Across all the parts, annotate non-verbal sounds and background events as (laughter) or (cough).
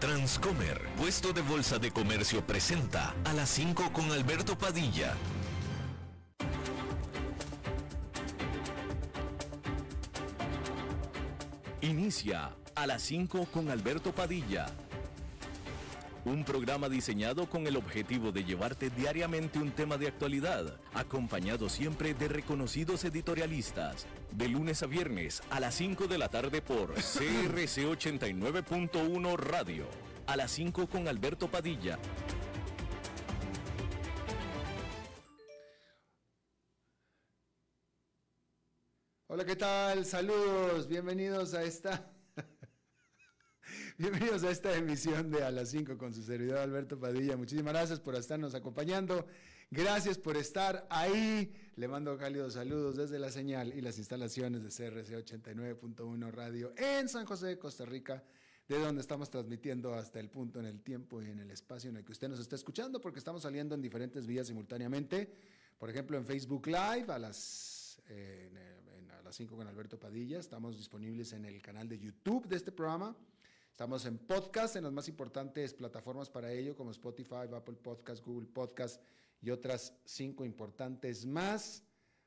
Transcomer, puesto de bolsa de comercio, presenta a las 5 con Alberto Padilla. Inicia a las 5 con Alberto Padilla. Un programa diseñado con el objetivo de llevarte diariamente un tema de actualidad, acompañado siempre de reconocidos editorialistas. De lunes a viernes a las 5 de la tarde por (laughs) CRC 89.1 Radio. A las 5 con Alberto Padilla. Hola, ¿qué tal? Saludos, bienvenidos a esta Bienvenidos a esta emisión de A las 5 con su servidor Alberto Padilla. Muchísimas gracias por estarnos acompañando. Gracias por estar ahí. Le mando cálidos saludos desde la señal y las instalaciones de CRC 89.1 Radio en San José, Costa Rica, de donde estamos transmitiendo hasta el punto en el tiempo y en el espacio en el que usted nos está escuchando, porque estamos saliendo en diferentes vías simultáneamente. Por ejemplo, en Facebook Live a las, eh, a las 5 con Alberto Padilla. Estamos disponibles en el canal de YouTube de este programa Estamos en podcast, en las más importantes plataformas para ello, como Spotify, Apple Podcast, Google Podcast y otras cinco importantes más.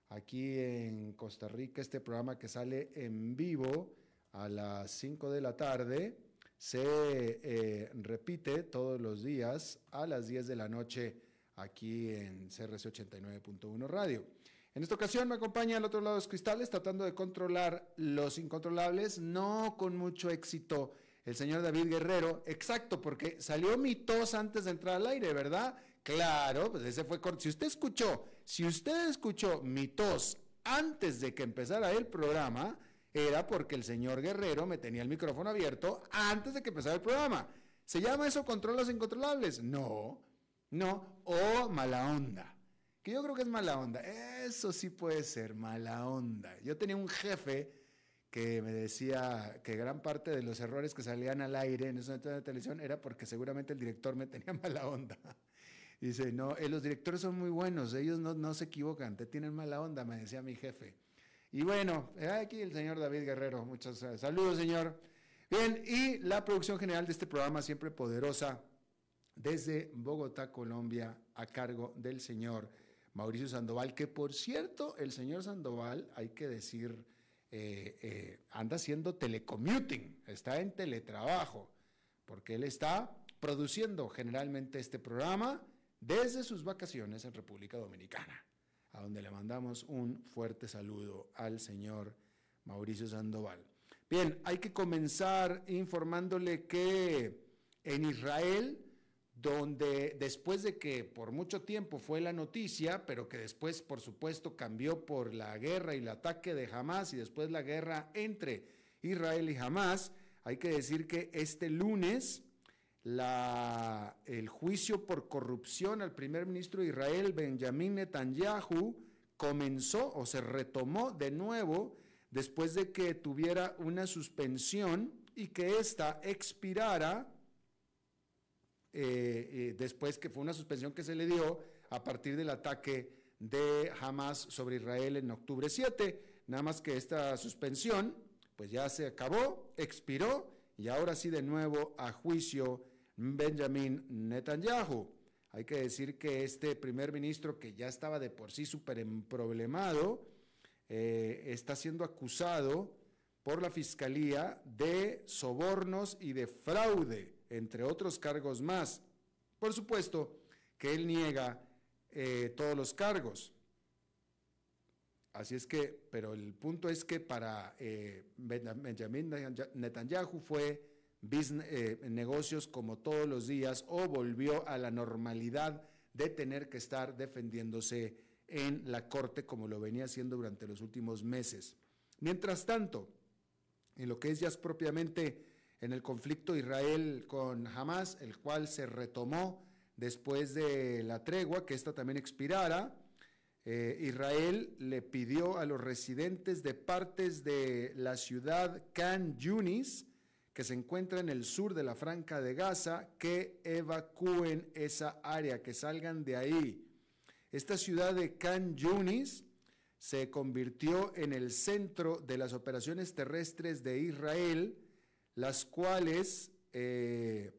Aquí en Costa Rica, este programa que sale en vivo a las 5 de la tarde se eh, repite todos los días a las 10 de la noche aquí en CRC 89.1 Radio. En esta ocasión me acompaña al otro lado de los cristales tratando de controlar los incontrolables, no con mucho éxito el señor David Guerrero, exacto, porque salió mi tos antes de entrar al aire, ¿verdad? Claro, pues ese fue corto. Si usted escuchó, si usted escuchó mi tos antes de que empezara el programa, era porque el señor Guerrero me tenía el micrófono abierto antes de que empezara el programa. ¿Se llama eso control los incontrolables? No, no, o mala onda. Que yo creo que es mala onda. Eso sí puede ser mala onda. Yo tenía un jefe que me decía que gran parte de los errores que salían al aire en esa de televisión era porque seguramente el director me tenía (laughs) mala onda. Dice, no, eh, los directores son muy buenos, ellos no, no, se equivocan, te tienen mala onda, me decía mi jefe. Y bueno, eh, aquí el señor David Guerrero, muchos eh, saludos, señor. Bien, y la producción general de este programa, siempre poderosa, desde Bogotá, Colombia, a cargo del señor Mauricio Sandoval, que por cierto, el señor Sandoval, hay que decir, eh, eh, anda haciendo telecommuting, está en teletrabajo, porque él está produciendo generalmente este programa desde sus vacaciones en República Dominicana, a donde le mandamos un fuerte saludo al señor Mauricio Sandoval. Bien, hay que comenzar informándole que en Israel donde después de que por mucho tiempo fue la noticia, pero que después, por supuesto, cambió por la guerra y el ataque de Hamas y después la guerra entre Israel y Hamas, hay que decir que este lunes el juicio por corrupción al primer ministro de Israel, Benjamin Netanyahu, comenzó o se retomó de nuevo después de que tuviera una suspensión y que ésta expirara eh, eh, después que fue una suspensión que se le dio a partir del ataque de Hamas sobre Israel en octubre 7. Nada más que esta suspensión, pues ya se acabó, expiró y ahora sí de nuevo a juicio Benjamin Netanyahu. Hay que decir que este primer ministro, que ya estaba de por sí súper emproblemado, eh, está siendo acusado por la fiscalía de sobornos y de fraude entre otros cargos más. Por supuesto que él niega eh, todos los cargos. Así es que, pero el punto es que para eh, Benjamin Netanyahu fue eh, negocios como todos los días o volvió a la normalidad de tener que estar defendiéndose en la corte como lo venía haciendo durante los últimos meses. Mientras tanto, en lo que es ya propiamente en el conflicto Israel con Hamas, el cual se retomó después de la tregua, que esta también expirara. Eh, Israel le pidió a los residentes de partes de la ciudad Khan Yunis, que se encuentra en el sur de la Franca de Gaza, que evacúen esa área, que salgan de ahí. Esta ciudad de Khan Yunis se convirtió en el centro de las operaciones terrestres de Israel, las cuales eh,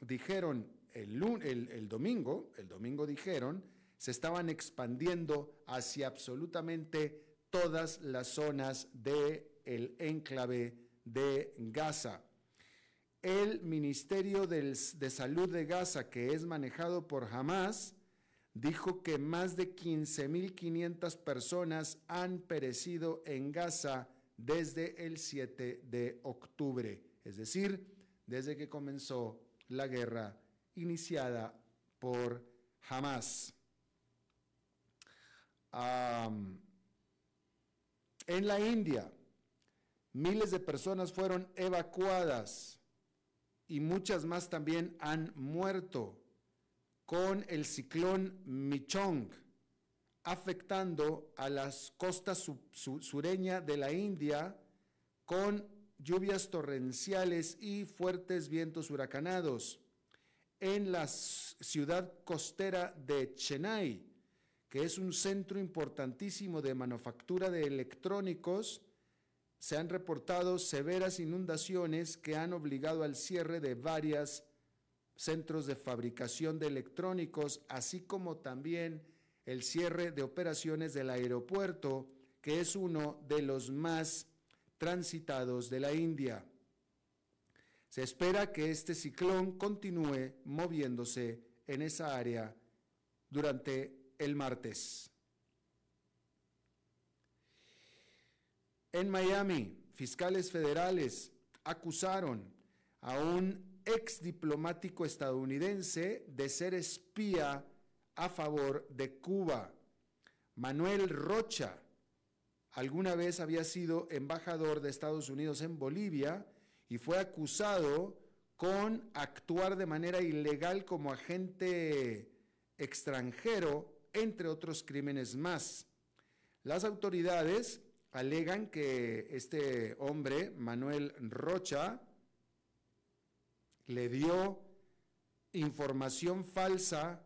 dijeron el, el, domingo, el domingo dijeron, se estaban expandiendo hacia absolutamente todas las zonas del el enclave de Gaza. El Ministerio de Salud de Gaza, que es manejado por Hamas, dijo que más de 15.500 personas han perecido en Gaza desde el 7 de octubre, es decir, desde que comenzó la guerra iniciada por Hamas. en la India, miles de personas fueron evacuadas y muchas más también han muerto con el ciclón Michong, afectando a las costas sureñas de la India con lluvias torrenciales y fuertes vientos huracanados. En la ciudad costera de Chennai, que es un centro importantísimo de manufactura de electrónicos, se han reportado severas inundaciones que han obligado al cierre de varias centros de fabricación de electrónicos, así como también el cierre de operaciones del aeropuerto, que es uno de los más transitados de la India. Se espera que este ciclón continúe moviéndose en esa área durante el martes. En Miami, fiscales federales acusaron a un ex diplomático estadounidense de ser espía a favor de Cuba. Manuel Rocha alguna vez había sido embajador de Estados Unidos en Bolivia y fue acusado con actuar de manera ilegal como agente extranjero, entre otros crímenes más. Las autoridades alegan que este hombre, Manuel Rocha, le dio información falsa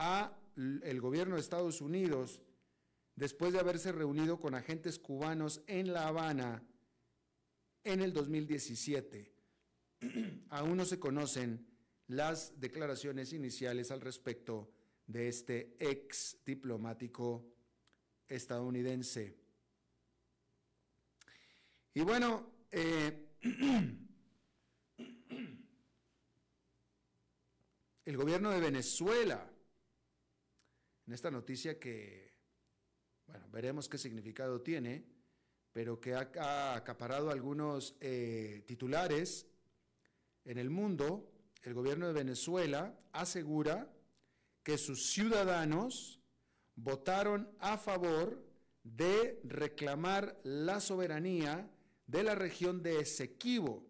a el gobierno de Estados Unidos después de haberse reunido con agentes cubanos en La Habana en el 2017. (clears throat) Aún no se conocen las declaraciones iniciales al respecto de este ex diplomático estadounidense. Y bueno, eh, (clears throat) el gobierno de Venezuela, en esta noticia que, bueno, veremos qué significado tiene, pero que ha, acaparado algunos eh, titulares en el mundo, el gobierno de Venezuela asegura que sus ciudadanos votaron a favor de reclamar la soberanía de la región de Esequibo,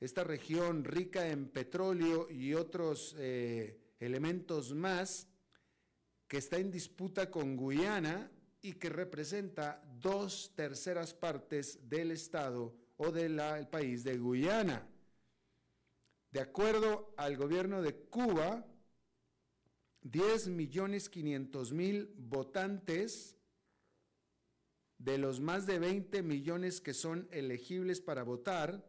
esta región rica en petróleo y otros eh, elementos más, que está en disputa con Guyana y que representa dos terceras partes del Estado o del país de Guyana. De acuerdo al gobierno de Cuba, 10 millones 500 mil votantes de los más de 20 millones que son elegibles para votar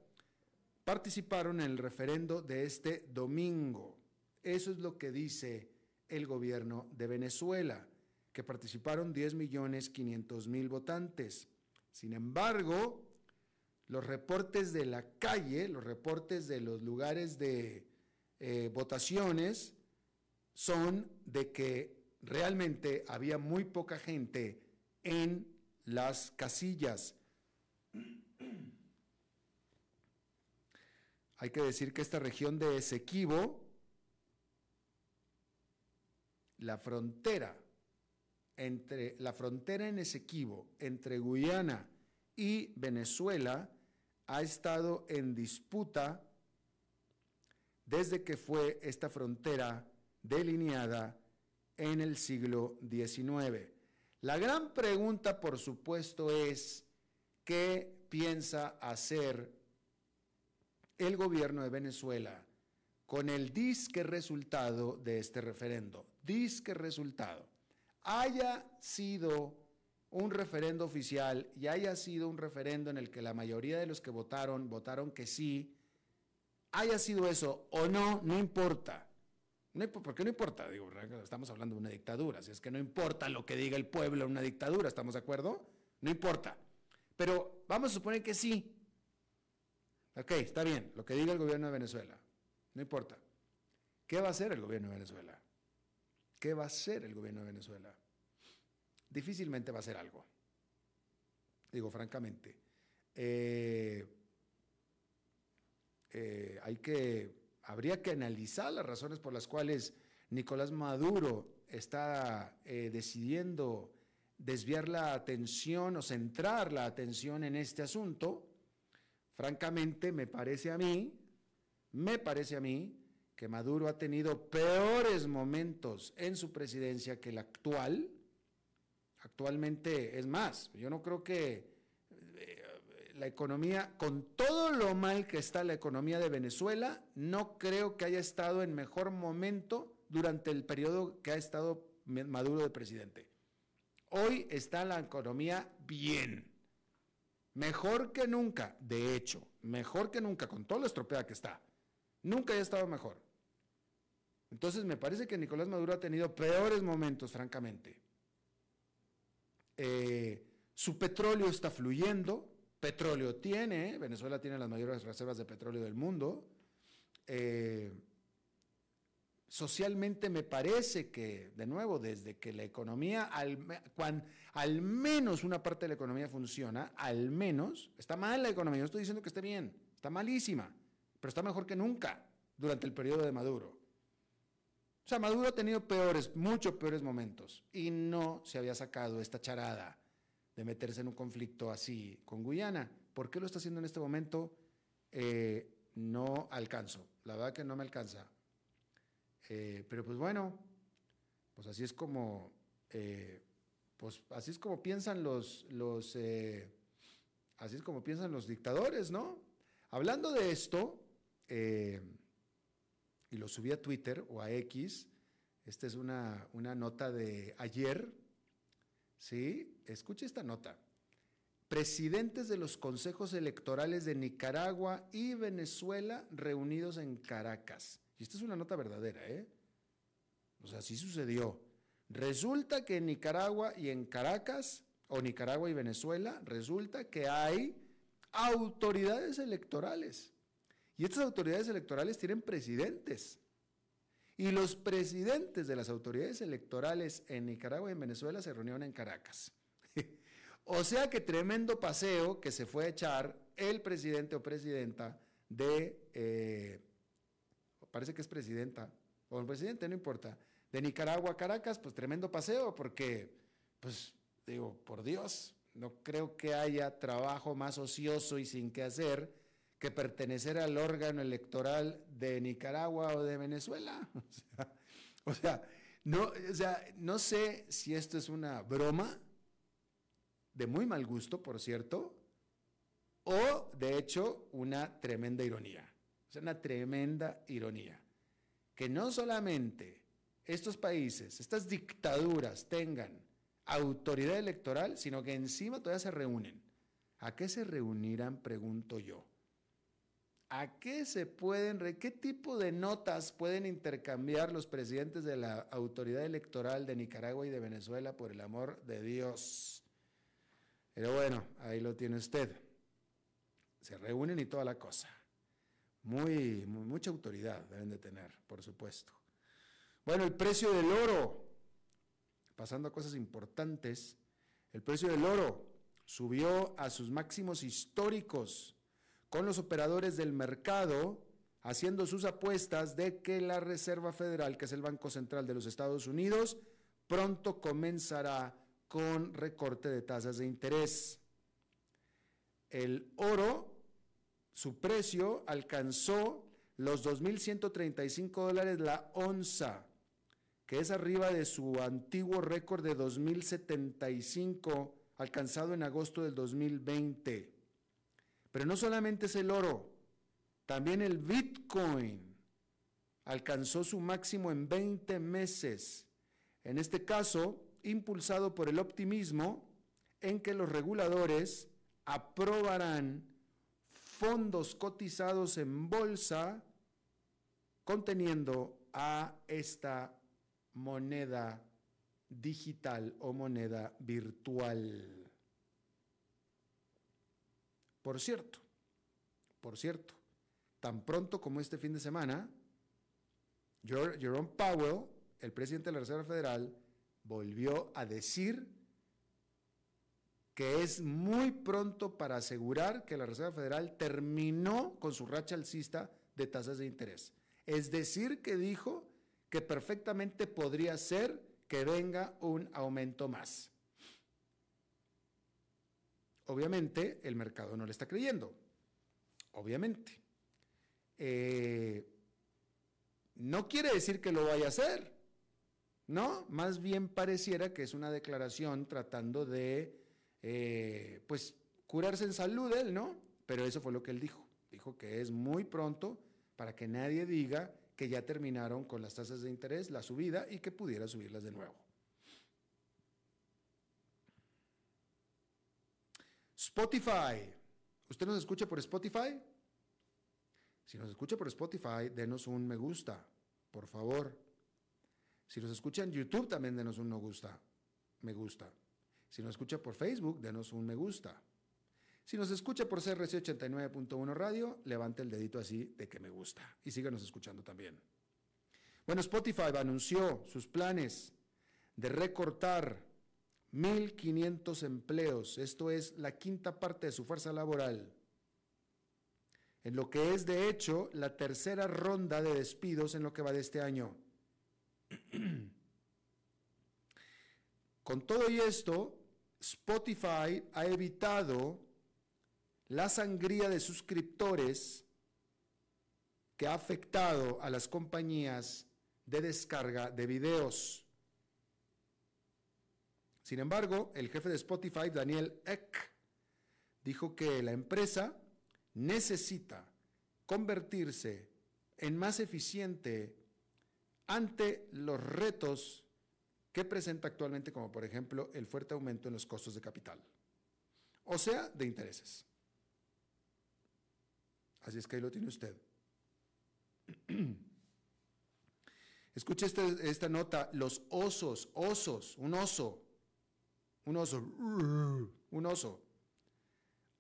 participaron en el referendo de este domingo. Eso es lo que dice el gobierno de Venezuela, que participaron 10 millones 500 mil votantes. Sin embargo, los reportes de la calle, los reportes de los lugares de eh, votaciones, son de que realmente había muy poca gente en las casillas. Hay que decir que esta región de Esequibo, la frontera entre la frontera en Esequibo entre Guyana y Venezuela ha estado en disputa desde que fue esta frontera delineada en el siglo XIX. La gran pregunta, por supuesto, es qué piensa hacer el gobierno de Venezuela con el disque resultado de este referendo. Disque resultado. haya sido un referendo oficial y haya sido un referendo en el que la mayoría de los que votaron votaron que sí, haya sido eso o no, no importa. No, ¿Por qué no importa? Digo, estamos hablando de una dictadura, si es que no importa lo que diga el pueblo en una dictadura, ¿estamos de acuerdo? No importa. Pero vamos a suponer que sí. Ok, está bien, lo que diga el gobierno de Venezuela, no importa. ¿Qué va a hacer el gobierno de Venezuela? ¿Qué va a hacer el gobierno de Venezuela? Difícilmente va a hacer algo. Digo, francamente. Eh, eh, hay que, habría que analizar las razones por las cuales Nicolás Maduro está eh, decidiendo desviar la atención o centrar la atención en este asunto. Francamente, me parece a mí, me parece a mí que Maduro ha tenido peores momentos en su presidencia que el actual. Actualmente es más, yo no creo que la economía, con todo lo mal que está la economía de Venezuela, no creo que haya estado en mejor momento durante el periodo que ha estado Maduro de presidente. Hoy está la economía bien, mejor que nunca, de hecho, mejor que nunca, con todo lo estropeada que está. Nunca haya estado mejor. Entonces me parece que Nicolás Maduro ha tenido peores momentos, francamente. Eh, su petróleo está fluyendo, Petróleo tiene, Venezuela tiene las mayores reservas de petróleo del mundo. Eh, socialmente me parece que, de nuevo, desde que la economía, al, al menos una parte de la economía funciona, al menos, está mal la economía, no estoy diciendo que esté bien, está malísima, pero está mejor que nunca durante el periodo de Maduro. O sea, Maduro ha tenido peores, muchos peores momentos y no se había sacado esta charada de meterse en un conflicto así con Guyana. ¿Por qué lo está haciendo en este momento? Eh, no alcanzo, la verdad que no me alcanza. Eh, pero pues bueno, pues así es como, eh, pues así es como piensan los, los así es como piensan los dictadores, ¿no? Hablando de esto, y lo subí a Twitter o a X, esta es una, una nota de ayer, ¿sí? Escuche esta nota. Presidentes de los consejos electorales de Nicaragua y Venezuela reunidos en Caracas. Y esta es una nota verdadera, ¿eh? O sea, sí sucedió. Resulta que en Nicaragua y en Caracas, o Nicaragua y Venezuela, resulta que hay autoridades electorales. Y estas autoridades electorales tienen presidentes. Y los presidentes de las autoridades electorales en Nicaragua y en Venezuela se reunieron en Caracas. (laughs) o sea que tremendo paseo que se fue a echar el presidente o presidenta de, eh, parece que es presidenta, o el presidente, no importa, de Nicaragua a Caracas, pues tremendo paseo, porque, pues digo, por Dios, no creo que haya trabajo más ocioso y sin qué hacer que pertenecer al órgano electoral de Nicaragua o de Venezuela. (laughs) O sea, no, o sea, no sé si esto es una broma, de muy mal gusto, por cierto, o de hecho una tremenda ironía. O sea, una tremenda ironía. Que no solamente estos países, estas dictaduras tengan autoridad electoral, sino que encima todavía se reúnen. ¿A qué se reunirán? Pregunto yo. ¿A qué se pueden, qué tipo de notas pueden intercambiar los presidentes de la autoridad electoral de Nicaragua y de Venezuela por el amor de Dios? Pero bueno, ahí lo tiene usted. Se reúnen y toda la cosa. Muy, mucha autoridad deben de tener, por supuesto. Bueno, el precio del oro, pasando a cosas importantes, el precio del oro subió a sus máximos históricos con los operadores del mercado haciendo sus apuestas de que la Reserva Federal, que es el Banco Central de los Estados Unidos, pronto comenzará con recorte de tasas de interés. El oro, su precio alcanzó los 2.135 dólares la onza, que es arriba de su antiguo récord de 2.075 alcanzado en agosto del 2020. Pero no solamente es el oro, también el Bitcoin alcanzó su máximo en 20 meses. En este caso, impulsado por el optimismo en que los reguladores aprobarán fondos cotizados en bolsa conteniendo a esta moneda digital o moneda virtual. Por cierto, por cierto, tan pronto como este fin de semana, Jerome Powell, el presidente de la Reserva Federal, volvió a decir que es muy pronto para asegurar que la Reserva Federal terminó con su racha alcista de tasas de interés. Es decir, que dijo que perfectamente podría ser que venga un aumento más. Obviamente el mercado no le está creyendo, obviamente. Eh, no quiere decir que lo vaya a hacer, ¿no? Más bien pareciera que es una declaración tratando de, eh, pues, curarse en salud él, ¿no? Pero eso fue lo que él dijo. Dijo que es muy pronto para que nadie diga que ya terminaron con las tasas de interés, la subida y que pudiera subirlas de nuevo. Spotify. ¿Usted nos escucha por Spotify? Si nos escucha por Spotify, denos un me gusta, por favor. Si nos escucha en YouTube, también denos un me gusta. Me gusta. Si nos escucha por Facebook, denos un me gusta. Si nos escucha por CRC 89.1 Radio, levante el dedito así de que me gusta y síganos escuchando también. Bueno, Spotify anunció sus planes de recortar 1.500 empleos, esto es la quinta parte de su fuerza laboral, en lo que es de hecho la tercera ronda de despidos en lo que va de este año. (clears throat) Con todo y esto, Spotify ha evitado la sangría de suscriptores que ha afectado a las compañías de descarga de videos. Sin embargo, el jefe de Spotify, Daniel Eck, dijo que la empresa necesita convertirse en más eficiente ante los retos que presenta actualmente, como por ejemplo el fuerte aumento en los costos de capital, o sea, de intereses. Así es que ahí lo tiene usted. (clears throat) Escuche este, esta nota, los osos, osos, un oso, un oso, un oso,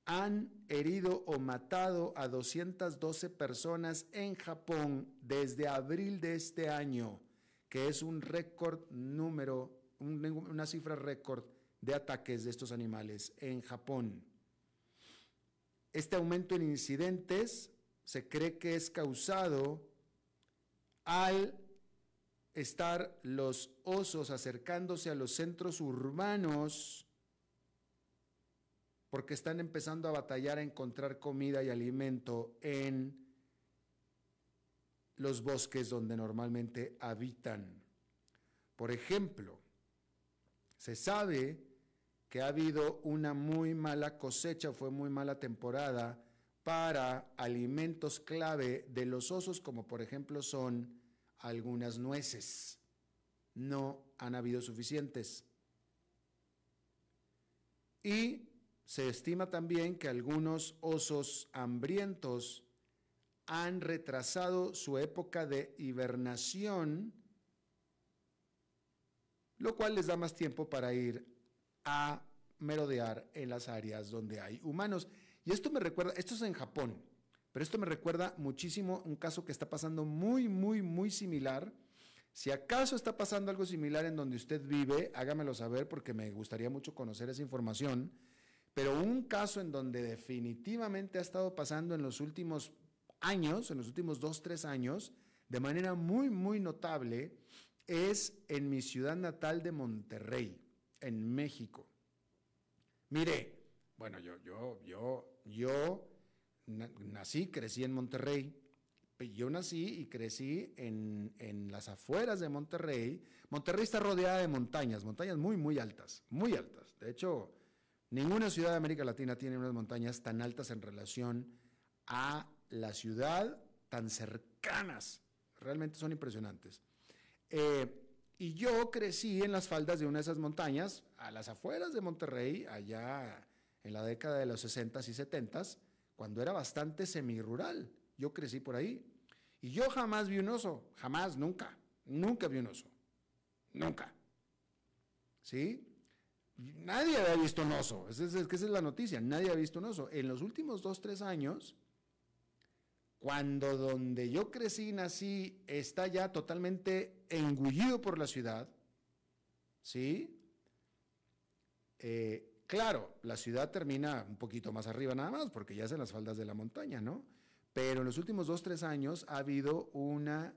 han herido o matado a 212 personas en Japón desde abril de este año, que es un récord número, una cifra récord de ataques de estos animales en Japón. Este aumento en incidentes se cree que es causado al estar los osos acercándose a los centros urbanos porque están empezando a batallar a encontrar comida y alimento en los bosques donde normalmente habitan. Por ejemplo, se sabe que ha habido una muy mala cosecha, fue muy mala temporada para alimentos clave de los osos, como por ejemplo son algunas nueces. No han habido suficientes. Y se estima también que algunos osos hambrientos han retrasado su época de hibernación, lo cual les da más tiempo para ir a merodear en las áreas donde hay humanos. Y esto me recuerda, esto es en Japón, pero esto me recuerda muchísimo un caso que está pasando muy, muy, muy similar. Si acaso está pasando algo similar en donde usted vive, hágamelo saber porque me gustaría mucho conocer esa información. Pero un caso en donde definitivamente ha estado pasando en los últimos años, en los últimos dos, tres años, de manera muy, muy notable, es en mi ciudad natal de Monterrey, en México. Mire, bueno, yo, yo, yo yo nací, crecí en Monterrey. Yo nací y crecí en, en, las afueras de Monterrey. Monterrey está rodeada de montañas, montañas muy, muy altas, muy altas. De hecho, ninguna ciudad de América Latina tiene unas montañas tan altas en relación a la ciudad, tan cercanas. Realmente son impresionantes. Eh, Y yo crecí en las faldas de una de esas montañas, a las afueras de Monterrey, allá en la década de los 60s y 70s, cuando era bastante semirural. Yo crecí por ahí. Y yo jamás vi un oso, jamás, nunca, nunca vi un oso, nunca. ¿Sí? Nadie había visto un oso, esa es la noticia, nadie ha visto un oso. En los últimos dos, tres años, cuando donde yo crecí nací está ya totalmente engullido por la ciudad, ¿sí? Eh, claro, la ciudad termina un poquito más arriba nada más, porque ya es en las faldas de la montaña, ¿no? Pero en los últimos dos, tres años ha habido una,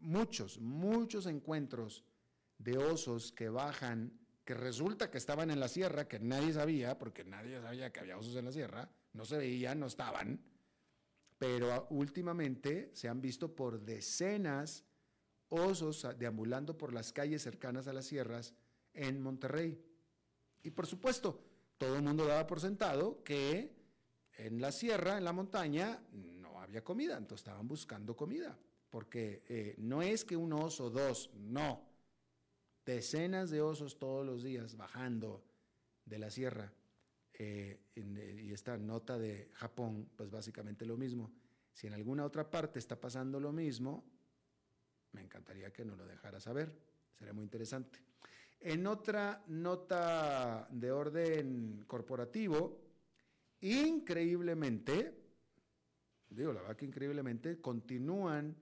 muchos, muchos encuentros de osos que bajan, que resulta que estaban en la sierra, que nadie sabía, porque nadie sabía que había osos en la sierra, no se veían, no estaban, pero últimamente se han visto por decenas osos deambulando por las calles cercanas a las sierras en Monterrey. Y por supuesto, todo el mundo daba por sentado que en la sierra, en la montaña, no había comida, entonces estaban buscando comida, porque eh, no es que un oso o dos, no, decenas de osos todos los días bajando de la sierra eh, eh, y esta nota de Japón, pues básicamente lo mismo. Si en alguna otra parte está pasando lo mismo, me encantaría que nos lo dejara saber, sería muy interesante. En otra nota de orden corporativo, increíblemente, digo la verdad que increíblemente, continúan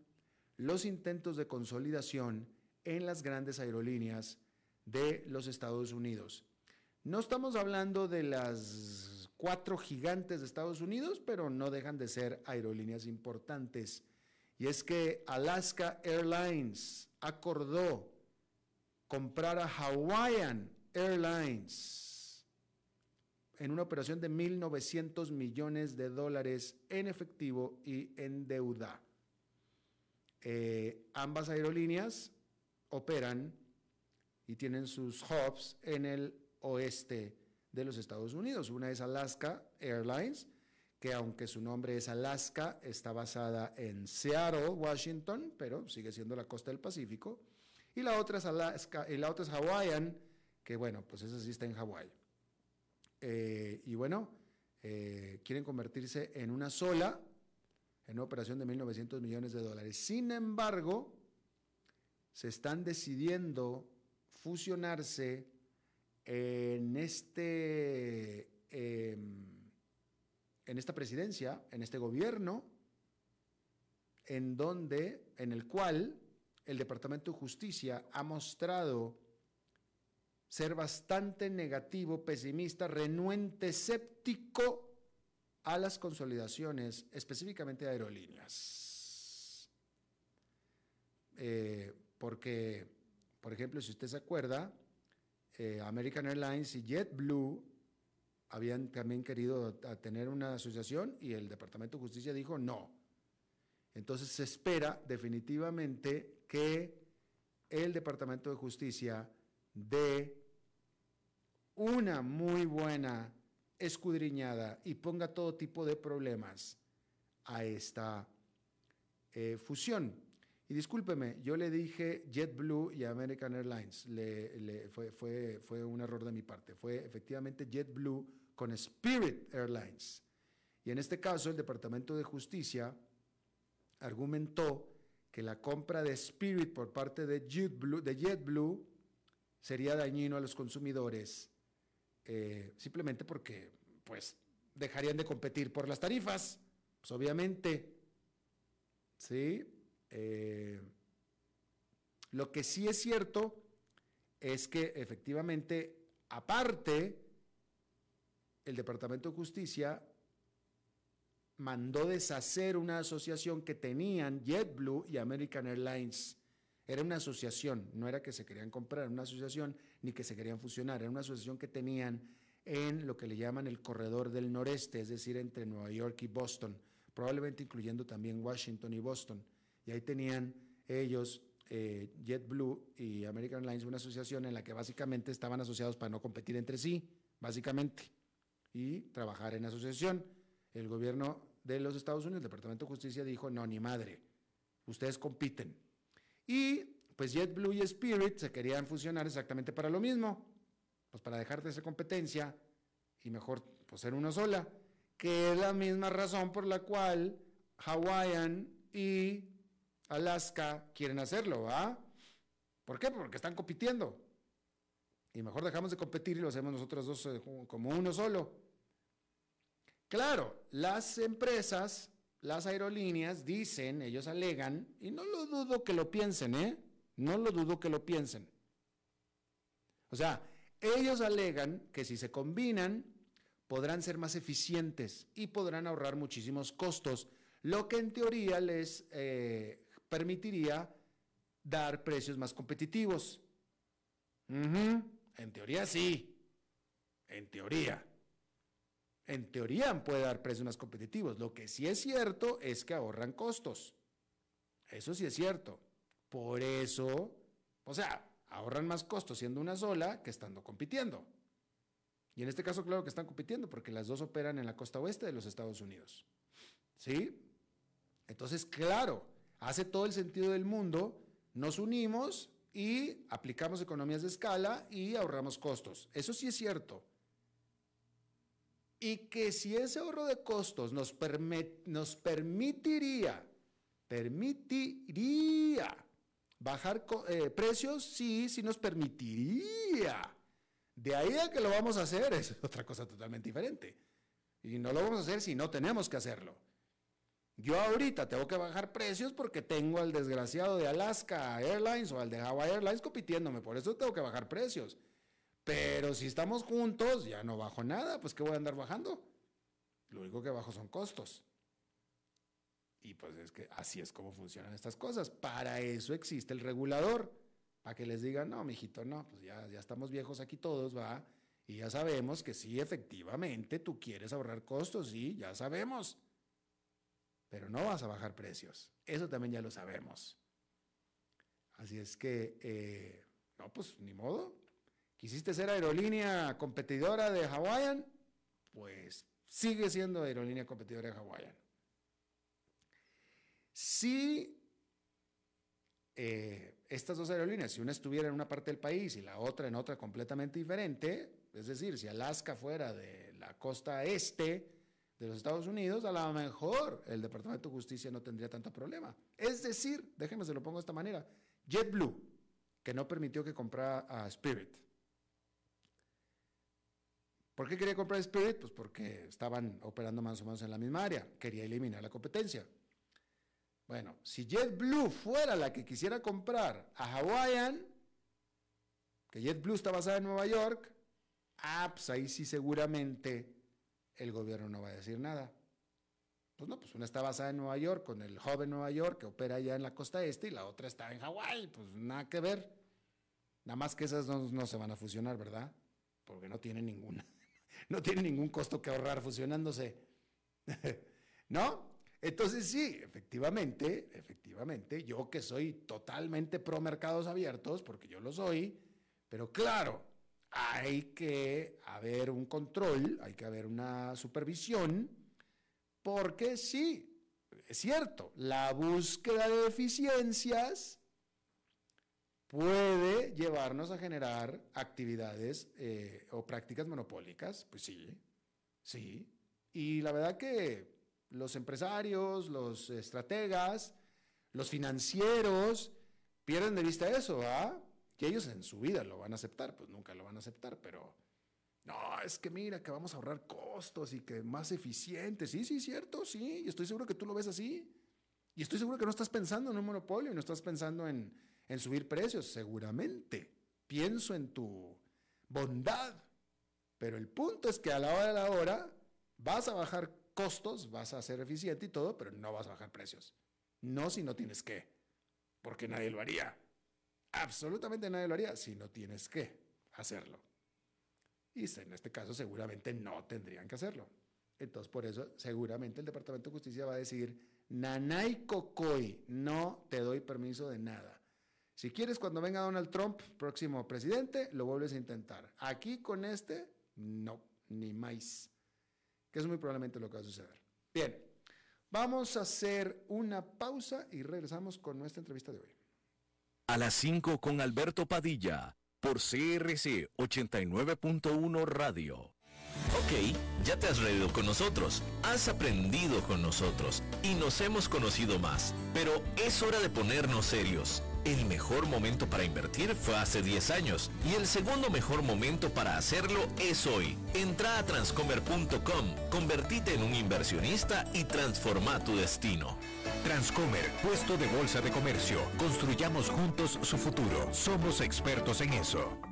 los intentos de consolidación en las grandes aerolíneas de los Estados Unidos. No estamos hablando de las cuatro gigantes de Estados Unidos, pero no dejan de ser aerolíneas importantes. Y es que Alaska Airlines acordó comprar a Hawaiian Airlines en una operación de 1.900 millones de dólares en efectivo y en deuda. Eh, ambas aerolíneas operan y tienen sus hubs en el oeste de los Estados Unidos. Una es Alaska Airlines, que aunque su nombre es Alaska, está basada en Seattle, Washington, pero sigue siendo la costa del Pacífico. Y la otra es Alaska, la otra es Hawaiian, que bueno, pues esa sí está en Hawái. Eh, y bueno, eh, quieren convertirse en una sola, en una operación de 1.900 millones de dólares. Sin embargo, se están decidiendo fusionarse en, este, em, en esta presidencia, en este gobierno, en donde, en el cual el Departamento de Justicia ha mostrado ser bastante negativo, pesimista, renuente, escéptico a las consolidaciones, específicamente de aerolíneas. Eh, porque, por ejemplo, si usted se acuerda, eh, American Airlines y JetBlue habían también querido tener una asociación y el Departamento de Justicia dijo no. Entonces se espera definitivamente que el Departamento de Justicia dé una muy buena escudriñada y ponga todo tipo de problemas a esta eh, fusión. Y discúlpeme, yo le dije JetBlue y American Airlines. Fue, fue, fue un error de mi parte. Fue efectivamente JetBlue con Spirit Airlines. Y en este caso, el Departamento de Justicia argumentó que la compra de Spirit por parte de JetBlue, sería dañino a los consumidores, eh, simplemente porque pues, dejarían de competir por las tarifas. Pues obviamente, ¿sí? Eh, lo que sí es cierto es que efectivamente, aparte, el Departamento de Justicia mandó deshacer una asociación que tenían JetBlue y American Airlines. Era una asociación, no era que se querían comprar, una asociación ni que se querían fusionar, era una asociación que tenían en lo que le llaman el corredor del noreste, es decir, entre Nueva York y Boston, probablemente incluyendo también Washington y Boston. Y ahí tenían ellos, eh, JetBlue y American Airlines, una asociación en la que básicamente estaban asociados para no competir entre sí, básicamente, y trabajar en asociación. El gobierno de los Estados Unidos, el Departamento de Justicia dijo, no, ni madre, ustedes compiten. Y pues JetBlue y Spirit se querían fusionar exactamente para lo mismo, pues para dejar de esa competencia y mejor pues, ser una sola, que es la misma razón por la cual Hawaiian y Alaska quieren hacerlo, ¿va? ¿Por qué? Porque están compitiendo. Y mejor dejamos de competir y lo hacemos nosotros dos eh, como uno solo. Claro, las empresas, las aerolíneas dicen, ellos alegan, y no lo dudo que lo piensen, ¿eh? No lo dudo que lo piensen. O sea, ellos alegan que si se combinan, podrán ser más eficientes y podrán ahorrar muchísimos costos, lo que en teoría les eh, permitiría dar precios más competitivos. En teoría sí, en teoría. En teoría puede dar precios más competitivos. Lo que sí es cierto es que ahorran costos. Eso sí es cierto. Por eso, o sea, ahorran más costos siendo una sola que estando compitiendo. Y en este caso, claro que están compitiendo porque las dos operan en la costa oeste de los Estados Unidos. ¿Sí? Entonces, claro, hace todo el sentido del mundo, nos unimos y aplicamos economías de escala y ahorramos costos. Eso sí es cierto. Y que si ese ahorro de costos nos, nos permitiría, permitiría bajar eh, precios, sí, sí nos permitiría. De ahí a que lo vamos a hacer es (laughs) otra cosa totalmente diferente. Y no lo vamos a hacer si no tenemos que hacerlo. Yo ahorita tengo que bajar precios porque tengo al desgraciado de Alaska Airlines o al de Hawaii Airlines compitiéndome, por eso tengo que bajar precios. Pero si estamos juntos, ya no bajo nada, pues ¿qué voy a andar bajando? Lo único que bajo son costos. Y pues es que así es como funcionan estas cosas. Para eso existe el regulador, para que les digan, no, mijito, no, pues ya, ya estamos viejos aquí todos, va. Y ya sabemos que sí, efectivamente, tú quieres ahorrar costos, sí, ya sabemos pero no vas a bajar precios. Eso también ya lo sabemos. Así es que, eh, no, pues ni modo. ¿Quisiste ser aerolínea competidora de Hawaiian? Pues sigue siendo aerolínea competidora de Hawaiian. Si eh, estas dos aerolíneas, si una estuviera en una parte del país y la otra en otra completamente diferente, es decir, si Alaska fuera de la costa este, de los Estados Unidos, a lo mejor el Departamento de Justicia no tendría tanto problema. Es decir, déjenme se lo pongo de esta manera, JetBlue, que no permitió que comprara a Spirit. ¿Por qué quería comprar Spirit? Pues porque estaban operando más o menos en la misma área, quería eliminar la competencia. Bueno, si JetBlue fuera la que quisiera comprar a Hawaiian, que JetBlue está basada en Nueva York, ah, pues ahí sí seguramente el gobierno no va a decir nada. Pues no, pues una está basada en Nueva York, con el joven Nueva York que opera allá en la costa este, y la otra está en Hawái, pues nada que ver. Nada más que esas no, se van a fusionar, ¿verdad? Porque no tienen ninguna, (laughs) no tienen ningún costo que ahorrar fusionándose. (laughs) ¿No? Entonces sí, efectivamente, efectivamente, yo que soy totalmente pro mercados abiertos, porque yo lo soy, pero claro, hay que haber un control, hay que haber una supervisión, porque sí, es cierto, la búsqueda de eficiencias puede llevarnos a generar actividades eh, o prácticas monopólicas, pues sí, sí. Y la verdad que los empresarios, los estrategas, los financieros pierden de vista eso, ¿ah? que ellos en su vida lo van a aceptar, pues nunca lo van a aceptar, pero no, es que mira, que vamos a ahorrar costos y que más eficientes. Sí, sí, cierto, sí, y estoy seguro que tú lo ves así. Y estoy seguro que no estás pensando en un monopolio, no estás pensando en, en subir precios, seguramente. Pienso en tu bondad, pero el punto es que a la hora de la hora vas a bajar costos, vas a ser eficiente y todo, pero no vas a bajar precios. No si no tienes que, porque nadie lo haría. Absolutamente nadie lo haría si no tienes que hacerlo. Y en este caso seguramente no tendrían que hacerlo. Entonces por eso seguramente el Departamento de Justicia va a decir, Nanay Cocoy, no te doy permiso de nada. Si quieres cuando venga Donald Trump, próximo presidente, lo vuelves a intentar. Aquí con este, no, ni más. Que es muy probablemente lo que va a suceder. Bien, vamos a hacer una pausa y regresamos con nuestra entrevista de hoy. a las 5 con Alberto Padilla por CRC 89.1 Radio. Ok, ya te has reído con nosotros, has aprendido con nosotros y nos hemos conocido más, pero es hora de ponernos serios. El mejor momento para invertir fue hace 10 años y el segundo mejor momento para hacerlo es hoy. Entra a transcomer.com, convertite en un inversionista y transforma tu destino. Transcomer, puesto de bolsa de comercio. Construyamos juntos su futuro. Somos expertos en eso.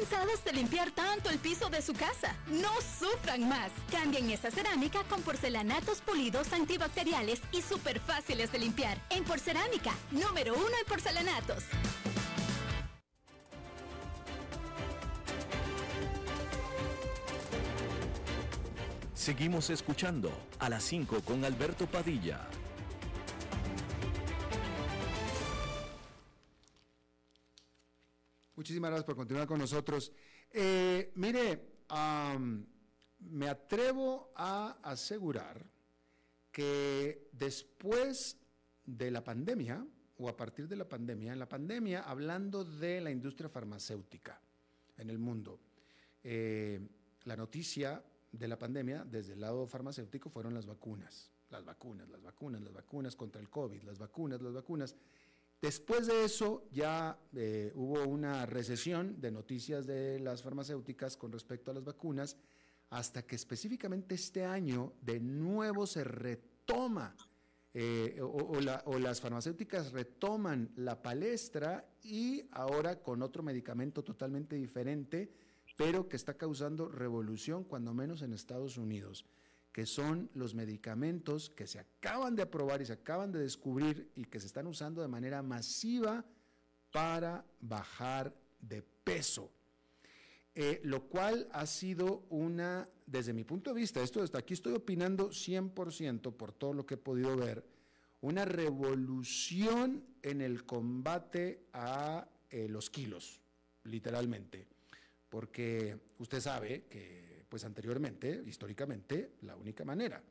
¿Están cansados de limpiar tanto el piso de su casa? No sufran más. Cambien esa cerámica con porcelanatos pulidos antibacteriales y súper fáciles de limpiar. En Porcerámica, número uno en porcelanatos. Seguimos escuchando a las 5 con Alberto Padilla. Muchísimas gracias por continuar con nosotros. Eh, mire, me atrevo a asegurar que después de la pandemia, o a partir de la pandemia, en la pandemia, hablando de la industria farmacéutica en el mundo, eh, la noticia de la pandemia desde el lado farmacéutico fueron las vacunas, las vacunas, las vacunas, las vacunas contra el COVID, las vacunas, las vacunas. Después de eso ya eh, hubo una recesión de noticias de las farmacéuticas con respecto a las vacunas, hasta que específicamente este año de nuevo se retoma eh, o, o, las farmacéuticas retoman la palestra y ahora con otro medicamento totalmente diferente, pero que está causando revolución, cuando menos en Estados Unidos que son los medicamentos que se acaban de aprobar y se acaban de descubrir y que se están usando de manera masiva para bajar de peso. Eh, lo cual ha sido una, desde mi punto de vista, esto aquí estoy opinando 100% por todo lo que he podido ver, una revolución en el combate a eh, los kilos, literalmente. Porque usted sabe que pues anteriormente, históricamente, la única manera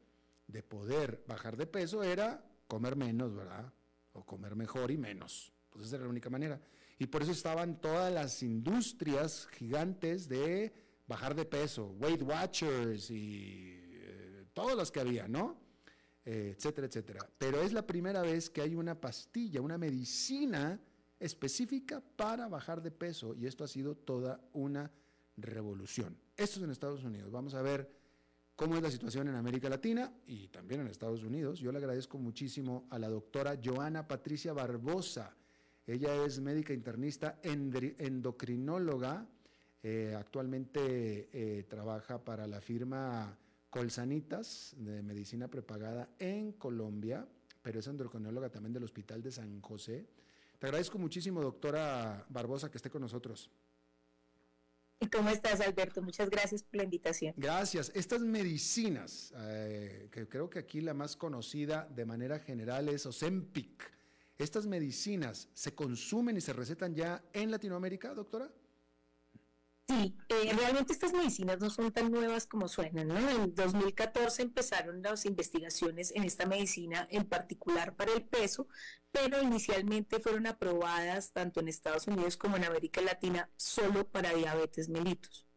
de poder bajar de peso era comer menos, ¿verdad? O comer mejor y menos. Pues esa era la única manera. Y por eso estaban todas las industrias gigantes de bajar de peso, Weight Watchers y eh, todas las que había, ¿no? Eh, etcétera, etcétera. Pero es la primera vez que hay una pastilla, una medicina específica para bajar de peso y esto ha sido toda una revolución. Esto es en Estados Unidos. Vamos a ver cómo es la situación en América Latina y también en Estados Unidos. Yo le agradezco muchísimo a la doctora Joana Patricia Barbosa. Ella es médica internista endocrinóloga. Eh, actualmente eh, trabaja para la firma Colsanitas de medicina prepagada en Colombia, pero es endocrinóloga también del Hospital de San José. Te agradezco muchísimo, doctora Barbosa, que esté con nosotros. ¿Y (laughs) cómo estás, Alberto? Muchas gracias por la invitación. Gracias. Estas medicinas, eh, que creo que aquí la más conocida de manera general es Ozempic, ¿estas medicinas se consumen y se recetan ya en Latinoamérica, doctora? Sí, eh, realmente estas medicinas no son tan nuevas como suenan, ¿no? En 2014 empezaron las investigaciones en esta medicina, en particular para el peso, pero inicialmente fueron aprobadas tanto en Estados Unidos como en América Latina solo para diabetes mellitus.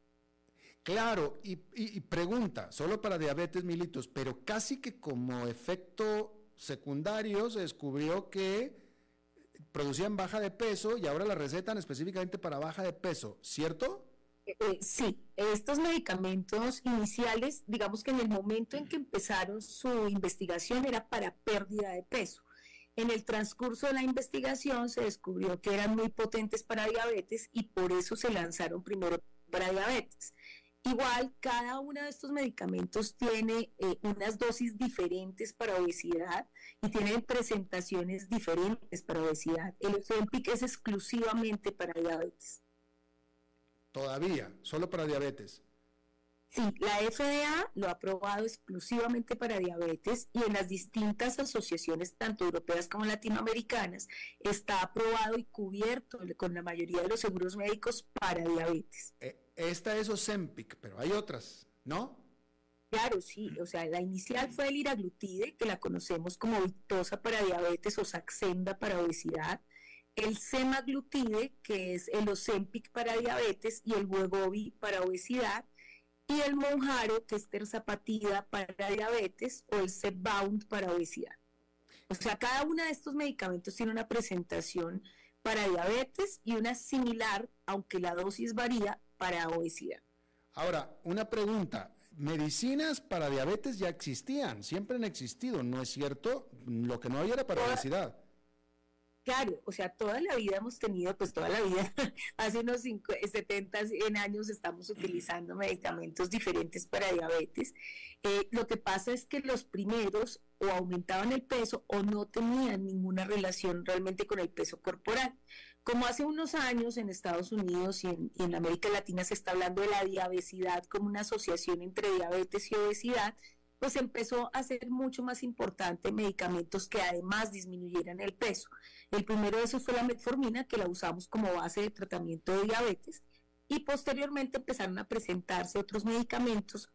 Claro, y, y pregunta, solo para diabetes mellitus, pero casi que como efecto secundario se descubrió que producían baja de peso y ahora la recetan específicamente para baja de peso, ¿cierto? Eh, sí, estos medicamentos iniciales, digamos que en el momento en que empezaron su investigación era para pérdida de peso. En el transcurso de la investigación se descubrió que eran muy potentes para diabetes y por eso se lanzaron primero para diabetes. Igual, cada uno de estos medicamentos tiene eh, unas dosis diferentes para obesidad y tienen presentaciones diferentes para obesidad. El Ozempic es exclusivamente para diabetes. Todavía, solo para diabetes. Sí, la FDA lo ha aprobado exclusivamente para diabetes y en las distintas asociaciones, tanto europeas como latinoamericanas, está aprobado y cubierto con la mayoría de los seguros médicos para diabetes. Eh, esta es Ozempic, pero hay otras, ¿no? Claro, sí, o sea, la inicial fue el iraglutide, que la conocemos como Victosa para diabetes o Saxenda para obesidad, el semaglutide, que es el Ozempic para diabetes, y el Wegovy para obesidad, y el Monjaro, que es terzapatida para diabetes, o el Zepbound para obesidad. O sea, cada uno de estos medicamentos tiene una presentación para diabetes y una similar, aunque la dosis varía, para obesidad. Ahora, una pregunta. Medicinas para diabetes ya existían, siempre han existido, ¿no es cierto? Lo que no había era para obesidad. Claro, o sea, toda la vida hemos tenido, pues toda la vida, (laughs) hace unos 70, 100 años estamos utilizando medicamentos diferentes para diabetes. Eh, lo que pasa es que los primeros o aumentaban el peso o no tenían ninguna relación realmente con el peso corporal. Como hace unos años en Estados Unidos y en, y en América Latina se está hablando de la diabesidad como una asociación entre diabetes y obesidad, pues empezó a ser mucho más importante medicamentos que además disminuyeran el peso. El primero de esos fue la metformina, que la usamos como base de tratamiento de diabetes, y posteriormente empezaron a presentarse otros medicamentos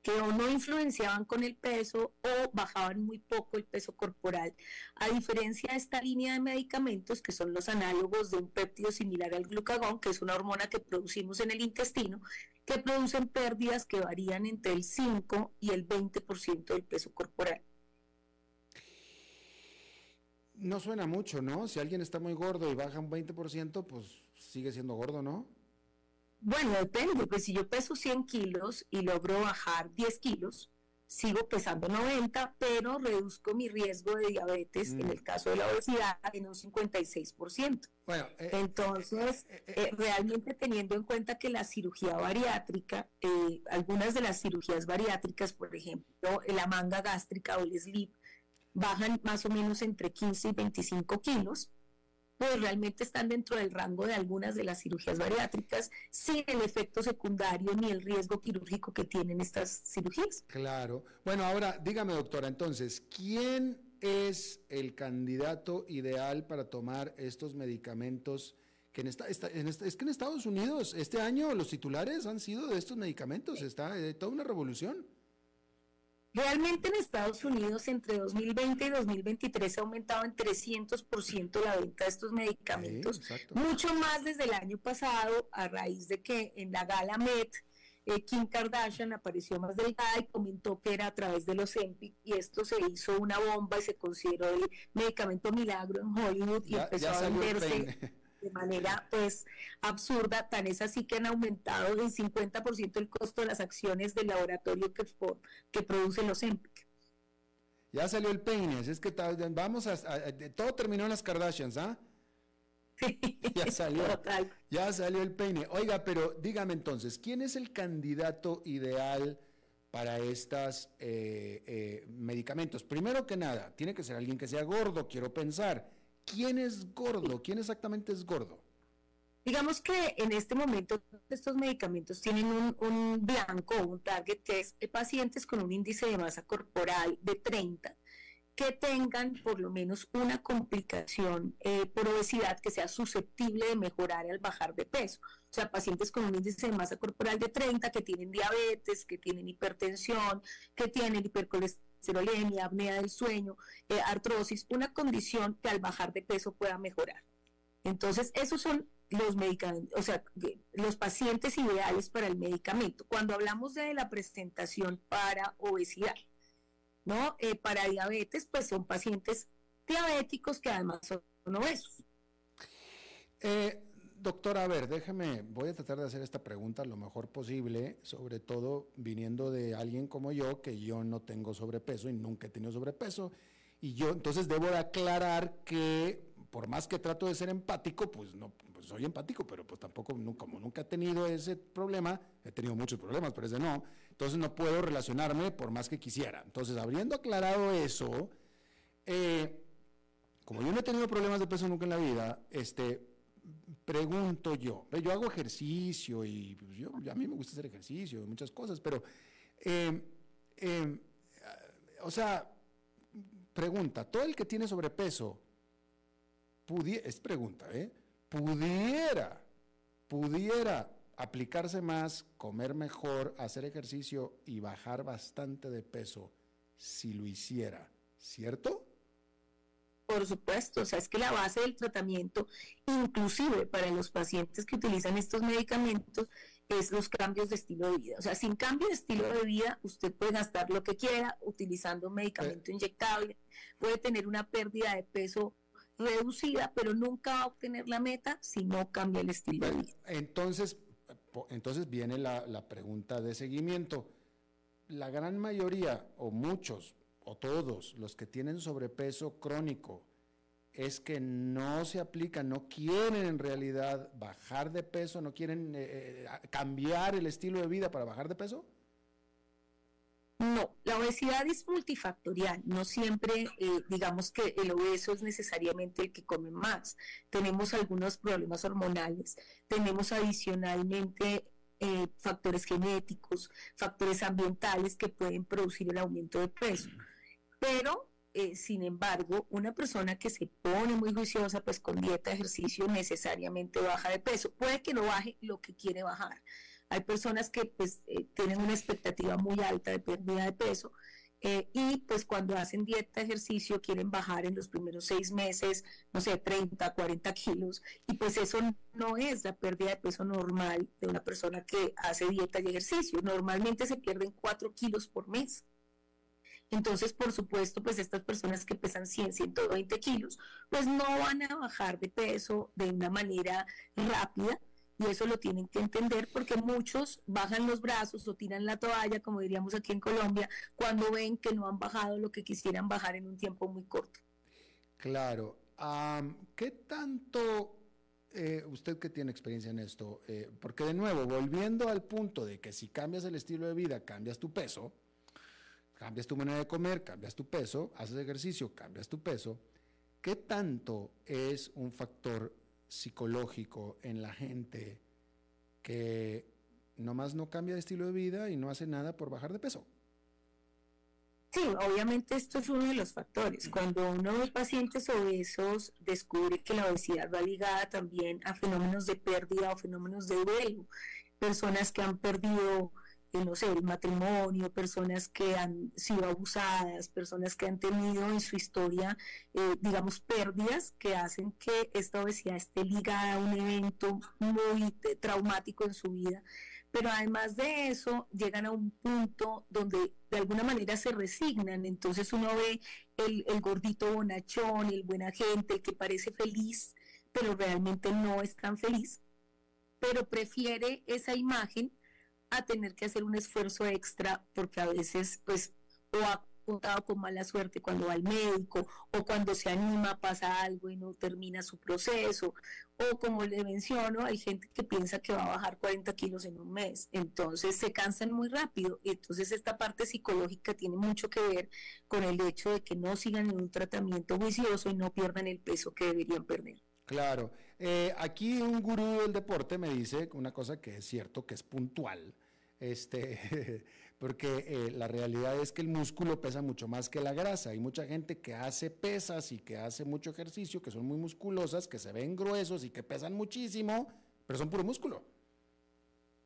que o no influenciaban con el peso o bajaban muy poco el peso corporal. A diferencia de esta línea de medicamentos, que son los análogos de un péptido similar al glucagón, que es una hormona que producimos en el intestino, que producen pérdidas que varían entre el 5 y el 20% del peso corporal. No suena mucho, ¿no? Si alguien está muy gordo y baja un 20%, pues sigue siendo gordo, ¿no? Bueno, depende, pues si yo peso 100 kilos y logro bajar 10 kilos, sigo pesando 90, pero reduzco mi riesgo de diabetes, en mm. el caso de la obesidad, en un 56%. Bueno, eh, Entonces, eh, eh, realmente teniendo en cuenta que la cirugía bariátrica, algunas de las cirugías bariátricas, por ejemplo, la manga gástrica o el slip, bajan más o menos entre 15 y 25 kilos, pues realmente están dentro del rango de algunas de las cirugías bariátricas sin el efecto secundario ni el riesgo quirúrgico que tienen estas cirugías. Claro. Bueno, ahora dígame, doctora, entonces, ¿quién es el candidato ideal para tomar estos medicamentos? Que en esta, es que en Estados Unidos este año los titulares han sido de estos medicamentos, está eh, toda una revolución. Realmente en Estados Unidos entre 2020 y 2023 ha aumentado en 300% la venta de estos medicamentos, mucho más desde el año pasado a raíz de que en la gala Met eh, Kim Kardashian apareció más delgada y comentó que era a través de los Empic y esto se hizo una bomba y se consideró el medicamento milagro en Hollywood y empezó a venderse de manera pues absurda, tan es así que han aumentado en 50% el costo de las acciones del laboratorio que, que produce los EMPIC. Ya salió el peine, es que vamos a, todo terminó en las Kardashians, ¿ah? (laughs) ya salió. Ya salió el peine. Oiga, pero dígame entonces, ¿quién es el candidato ideal para estos eh, eh, medicamentos? Primero que nada, tiene que ser alguien que sea gordo, quiero pensar. ¿Quién es gordo? ¿Quién exactamente es gordo? Digamos que en este momento estos medicamentos tienen un, blanco un target que es pacientes con un índice de masa corporal de 30 que tengan por lo menos una complicación eh, por obesidad que sea susceptible de mejorar al bajar de peso. O sea, pacientes con un índice de masa corporal de 30 que tienen diabetes, que tienen hipertensión, que tienen hipercolesterolemia serolemia, apnea del sueño, eh, artrosis, una condición que al bajar de peso pueda mejorar. Entonces, esos son los medicamentos, o sea, los pacientes ideales para el medicamento. Cuando hablamos de la presentación para obesidad, ¿no? Eh, para diabetes, pues son pacientes diabéticos que además son obesos. Eh, Doctora, a ver, déjeme, voy a tratar de hacer esta pregunta lo mejor posible, sobre todo viniendo de alguien como yo, que yo no tengo sobrepeso y nunca he tenido sobrepeso. Y yo entonces debo de aclarar que por más que trato de ser empático, pues no pues soy empático, pero pues tampoco, como nunca he tenido ese problema, he tenido muchos problemas, pero ese no, entonces no puedo relacionarme por más que quisiera. Entonces, habiendo aclarado eso, eh, como yo no he tenido problemas de peso nunca en la vida, este, pregunto yo, yo hago ejercicio y pues, yo, a mí me gusta hacer ejercicio y muchas cosas, pero, em, em, o sea, pregunta, todo el que tiene sobrepeso, es pregunta, ¿eh? pudiera, pudiera aplicarse más, comer mejor, hacer ejercicio y bajar bastante de peso si lo hiciera, ¿cierto? Por supuesto, o sea, es que la base del tratamiento, inclusive para los pacientes que utilizan estos medicamentos, es los cambios de estilo de vida. O sea, sin cambio de estilo de vida, usted puede gastar lo que quiera utilizando un medicamento inyectable, puede tener una pérdida de peso reducida, pero nunca va a obtener la meta si no cambia el estilo de vida. Entonces, entonces viene la, la pregunta de seguimiento. La gran mayoría, o muchos, o todos, los que tienen sobrepeso crónico, es que no se aplican, no quieren en realidad bajar de peso, no quieren eh, eh, cambiar el estilo de vida para bajar de peso? No, la obesidad es multifactorial, no siempre eh, digamos que el obeso es necesariamente el que come más. Tenemos algunos problemas hormonales, tenemos adicionalmente factores genéticos, factores ambientales que pueden producir el aumento de peso. Pero eh, sin embargo, una persona que se pone muy juiciosa, pues con dieta, ejercicio, necesariamente baja de peso. Puede que no baje lo que quiere bajar. Hay personas que pues eh, tienen una expectativa muy alta de pérdida de peso eh, y pues cuando hacen dieta, ejercicio, quieren bajar en los primeros seis meses, no sé, 30, 40 kilos y pues eso no es la pérdida de peso normal de una persona que hace dieta y ejercicio. Normalmente se pierden 4 kilos por mes. Entonces, por supuesto, pues estas personas que pesan 100, 120 kilos, pues no van a bajar de peso de una manera rápida y eso lo tienen que entender porque muchos bajan los brazos o tiran la toalla, como diríamos aquí en Colombia, cuando ven que no han bajado lo que quisieran bajar en un tiempo muy corto. Claro. ¿Qué tanto eh, usted que tiene experiencia en esto, eh, porque de nuevo, volviendo al punto de que si cambias el estilo de vida, cambias tu peso, cambias tu manera de comer, cambias tu peso, haces ejercicio, cambias tu peso, ¿qué tanto es un factor psicológico en la gente que nomás no cambia de estilo de vida y no hace nada por bajar de peso? Sí, obviamente esto es uno de los factores. Cuando uno de pacientes obesos descubre que la obesidad va ligada también a fenómenos de pérdida o fenómenos de duelo, personas que han perdido no sé, el matrimonio, personas que han sido abusadas, personas que han tenido en su historia, eh, digamos, pérdidas que hacen que esta obesidad esté ligada a un evento muy traumático en su vida. Pero además de eso, llegan a un punto donde de alguna manera se resignan. Entonces uno ve el, el gordito bonachón, el buena gente, el que parece feliz, pero realmente no es tan feliz, pero prefiere esa imagen a tener que hacer un esfuerzo extra porque a veces pues o ha contado con mala suerte cuando va al médico o cuando se anima pasa algo y no termina su proceso o como le menciono hay gente que piensa que va a bajar 40 kilos en un mes entonces se cansan muy rápido y entonces esta parte psicológica tiene mucho que ver con el hecho de que no sigan en un tratamiento juicioso y no pierdan el peso que deberían perder. Claro, eh, aquí un gurú del deporte me dice una cosa que es cierto, que es puntual, este, (laughs) porque eh, la realidad es que el músculo pesa mucho más que la grasa. Hay mucha gente que hace pesas y que hace mucho ejercicio, que son muy musculosas, que se ven gruesos y que pesan muchísimo, pero son puro músculo.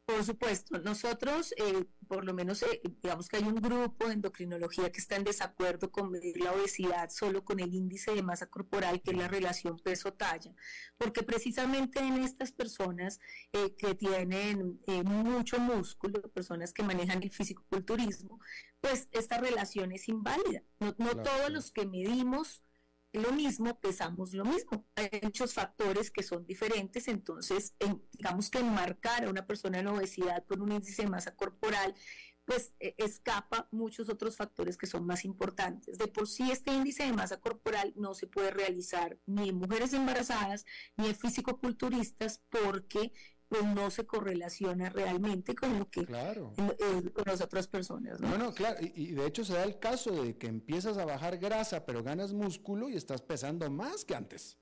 Por supuesto, nosotros, eh, por lo menos, eh, digamos que hay un grupo de endocrinología que está en desacuerdo con medir la obesidad solo con el índice de masa corporal, que es la relación peso-talla, porque precisamente en estas personas eh, que tienen mucho músculo, personas que manejan el fisicoculturismo, pues esta relación es inválida. No, todos los que medimos lo mismo, pesamos lo mismo. Hay muchos factores que son diferentes, entonces, digamos que enmarcar a una persona en obesidad por un índice de masa corporal, pues e, escapa muchos otros factores que son más importantes. De por sí, este índice de masa corporal no se puede realizar ni en mujeres embarazadas ni en fisicoculturistas porque pues no se correlaciona realmente con lo que claro. con las otras personas. ¿no? Bueno, claro, y, de hecho se da el caso de que empiezas a bajar grasa, pero ganas músculo y estás pesando más que antes.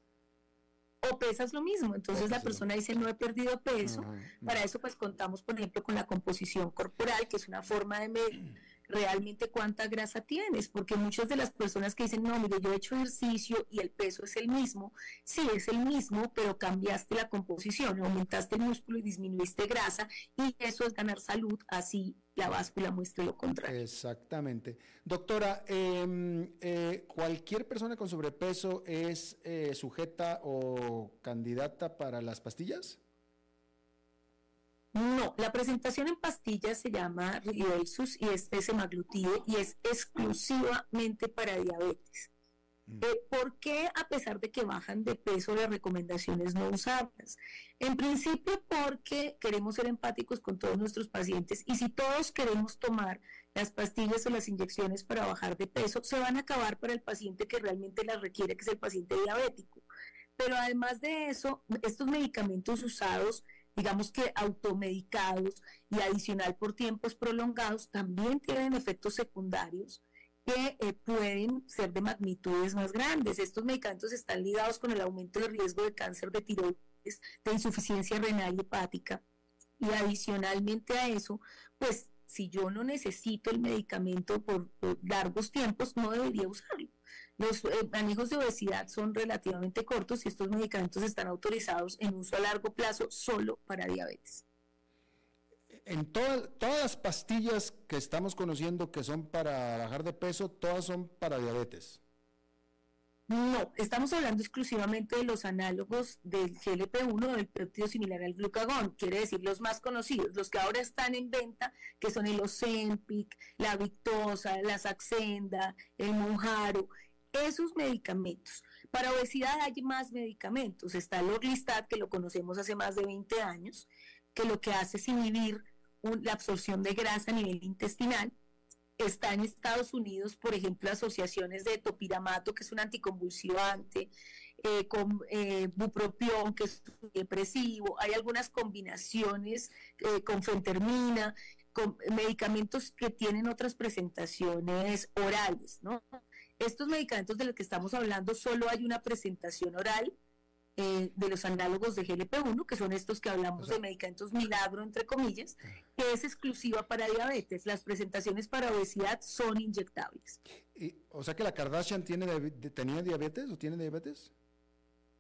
O pesas lo mismo, entonces la persona dice no he perdido peso. Para eso pues contamos, por ejemplo, con la composición corporal, que es una forma de medir realmente cuánta grasa tienes, porque muchas de las personas que dicen, no, mire, yo he hecho ejercicio y el peso es el mismo, sí es el mismo, pero cambiaste la composición, aumentaste el músculo y disminuiste grasa, y eso es ganar salud, así la báscula muestra lo contrario. Exactamente. Doctora, em, eh, ¿cualquier persona con sobrepeso es eh, sujeta o candidata para las pastillas? No, la presentación en pastillas se llama Ribelsus y este es semaglutide y es exclusivamente para diabetes. Mm. Eh, ¿Por qué a pesar de que bajan de peso la recomendación es no usarlas? En principio porque queremos ser empáticos con todos nuestros pacientes y si todos queremos tomar las pastillas o las inyecciones para bajar de peso, se van a acabar para el paciente que realmente las requiere, que es el paciente diabético. Pero además de eso, estos medicamentos usados digamos que automedicados y adicional por tiempos prolongados, también tienen efectos secundarios que eh, pueden ser de magnitudes más grandes. Estos medicamentos están ligados con el aumento de riesgo de cáncer de tiroides, de insuficiencia renal y hepática. Y adicionalmente a eso, pues si yo no necesito el medicamento por largos tiempos, no debería usarlo. Los eh, manejos de obesidad son relativamente cortos y estos medicamentos están autorizados en uso a largo plazo solo para diabetes. En todas las pastillas que estamos conociendo que son para bajar de peso, todas son para diabetes. No, estamos hablando exclusivamente de los análogos del GLP-1 del péptido similar al glucagón, quiere decir los más conocidos, los que ahora están en venta, que son el Ozempic, la Victosa, la Saxenda, el Monjaro, esos medicamentos. Para obesidad hay más medicamentos. Está el Orlistat, que lo conocemos hace más de 20 años, que lo que hace es inhibir la absorción de grasa a nivel intestinal. Está en Estados Unidos, por ejemplo, asociaciones de topiramato, que es un anticonvulsivante, eh, con eh, bupropión, que es depresivo. Hay algunas combinaciones eh, con fentermina, con medicamentos que tienen otras presentaciones orales, ¿no? Estos medicamentos de los que estamos hablando, solo hay una presentación oral eh, de los análogos de GLP-1, que son estos que hablamos de medicamentos milagro, entre comillas, que es exclusiva para diabetes. Las presentaciones para obesidad son inyectables. o sea que la Kardashian tiene, tenía diabetes o tiene diabetes?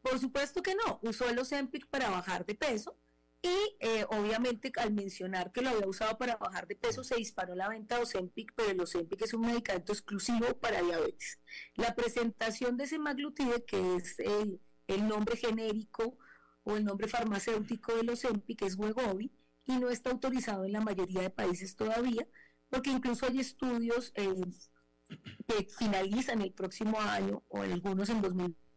Por supuesto que no. Usó el Ozempic para bajar de peso y eh, obviamente al mencionar que lo había usado para bajar de peso, se disparó la venta de Ozempic, pero el Ozempic es un medicamento exclusivo para diabetes. La presentación de semaglutide, que es el, nombre genérico o el nombre farmacéutico del Ozempic, es Wegovy, y no está autorizado en la mayoría de países todavía, porque incluso hay estudios eh, que finalizan el próximo año o algunos en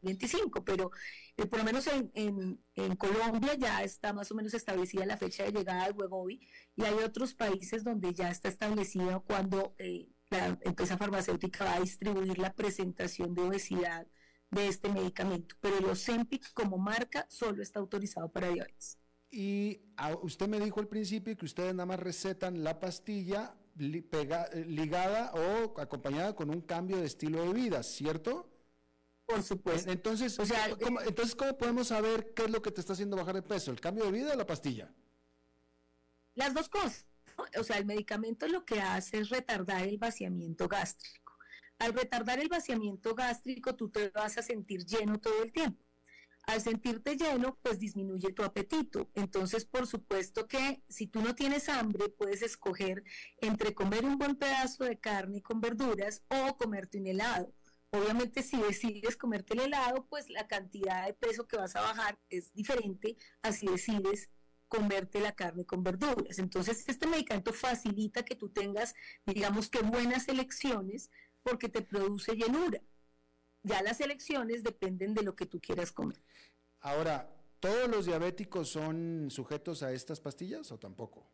2025, pero eh, por lo menos en, Colombia ya está más o menos establecida la fecha de llegada al Wegovy y hay otros países donde ya está establecida cuando eh, la empresa farmacéutica va a distribuir la presentación de obesidad de este medicamento. Pero el Ozempic como marca solo está autorizado para diabetes. Y usted me dijo al principio que ustedes nada más recetan la pastilla ligada o acompañada con un cambio de estilo de vida, ¿cierto? Por supuesto. Entonces, o sea, ¿cómo, entonces, ¿cómo podemos saber qué es lo que te está haciendo bajar de peso? ¿El cambio de vida o la pastilla? Las dos cosas. O sea, el medicamento lo que hace es retardar el vaciamiento gástrico. Al retardar el vaciamiento gástrico, tú te vas a sentir lleno todo el tiempo. Al sentirte lleno, pues disminuye tu apetito. Entonces, por supuesto que si tú no tienes hambre, puedes escoger entre comer un buen pedazo de carne con verduras o comerte un helado Obviamente si decides comerte el helado, pues la cantidad de peso que vas a bajar es diferente a si decides comerte la carne con verduras. Entonces, este medicamento facilita que tú tengas, digamos que buenas elecciones porque te produce llenura. Ya las elecciones dependen de lo que tú quieras comer. Ahora, ¿todos los diabéticos son sujetos a estas pastillas o tampoco?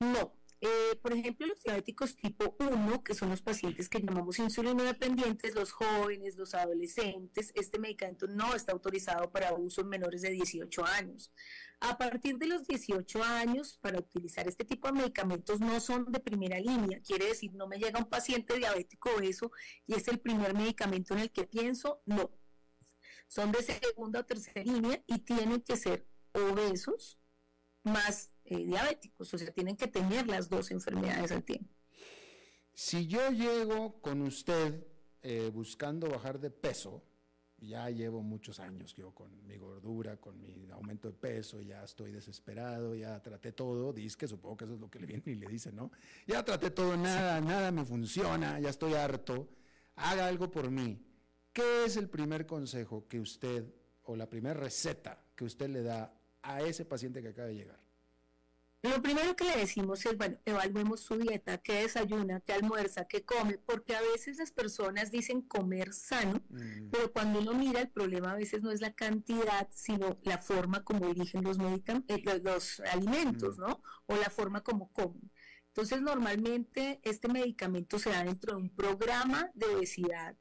No, eh, por ejemplo, los diabéticos tipo 1, que son los pacientes que llamamos insulino dependientes, los jóvenes, los adolescentes, este medicamento no está autorizado para uso en menores de 18 años. A partir de los 18 años, para utilizar este tipo de medicamentos no son de primera línea, quiere decir, no me llega un paciente diabético obeso y es el primer medicamento en el que pienso, no. Son de segunda o tercera línea y tienen que ser obesos más eh, diabéticos, o sea, tienen que tener las dos enfermedades al tiempo. Si yo llego con usted eh, buscando bajar de peso, ya llevo muchos años yo con mi gordura, con mi aumento de peso, ya estoy desesperado, ya traté todo, dice que supongo que eso es lo que le viene y le dice, ¿no? Ya traté todo, nada, nada me funciona, ya estoy harto, haga algo por mí. ¿Qué es el primer consejo que usted, o la primera receta que usted le da a ese paciente que acaba de llegar? Lo primero que le decimos es, bueno, evaluemos su dieta, qué desayuna, qué almuerza, qué come, porque a veces las personas dicen comer sano, mm. pero cuando uno mira el problema a veces no es la cantidad, sino la forma como eligen los, eh, los, alimentos, mm. ¿no? O la forma como comen. Entonces, normalmente este medicamento se da dentro de un programa de obesidad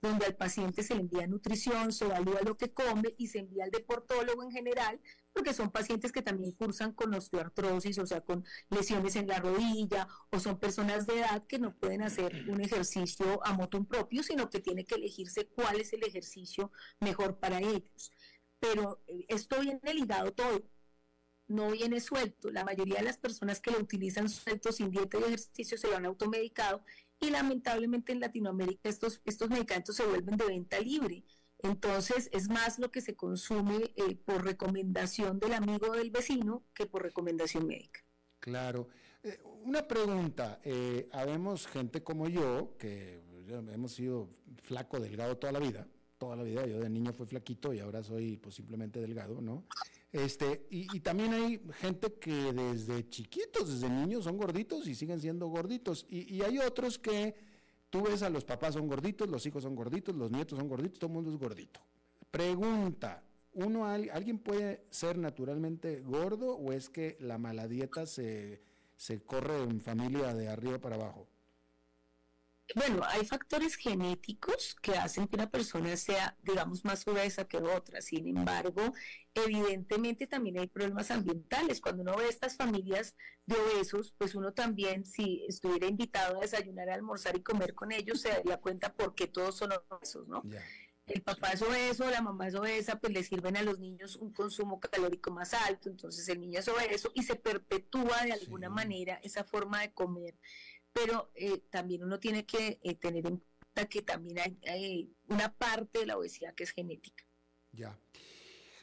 donde al paciente se le envía nutrición, se evalúa lo que come y se envía al deportólogo en general, porque son pacientes que también cursan con osteoartrosis, o sea, con lesiones en la rodilla, o son personas de edad que no pueden hacer un ejercicio a moto propio, sino que tiene que elegirse cuál es el ejercicio mejor para ellos. Pero eh, esto viene ligado todo, no viene suelto. La mayoría de las personas que lo utilizan suelto sin dieta y ejercicio se lo han automedicado y lamentablemente en Latinoamérica estos, estos medicamentos se vuelven de venta libre. Entonces es más lo que se consume eh, por recomendación del amigo del vecino que por recomendación médica. Claro. Eh, una pregunta, eh, habemos gente como yo, que hemos sido flaco, delgado toda la vida, toda la vida, yo de niño fui flaquito y ahora soy pues, simplemente delgado, ¿no? Este, y, también hay gente que desde chiquitos, desde niños, son gorditos y siguen siendo gorditos. Y, hay otros que tú ves a los papás son gorditos, los hijos son gorditos, los nietos son gorditos, todo el mundo es gordito. Pregunta, ¿uno, ¿alguien puede ser naturalmente gordo o es que la mala dieta se, se corre en familia de arriba para abajo? Bueno, hay factores genéticos que hacen que una persona sea, digamos, más obesa que otra. Sin embargo, evidentemente también hay problemas ambientales. Cuando uno ve estas familias de obesos, pues uno también, si estuviera invitado a desayunar, a almorzar y comer con ellos, se daría cuenta por qué todos son obesos, ¿no? El papá es obeso, la mamá es obesa, pues le sirven a los niños un consumo calórico más alto, entonces el niño es obeso y se perpetúa de alguna manera esa forma de comer pero eh, también uno tiene que eh, tener en cuenta que también hay, una parte de la obesidad que es genética. Ya.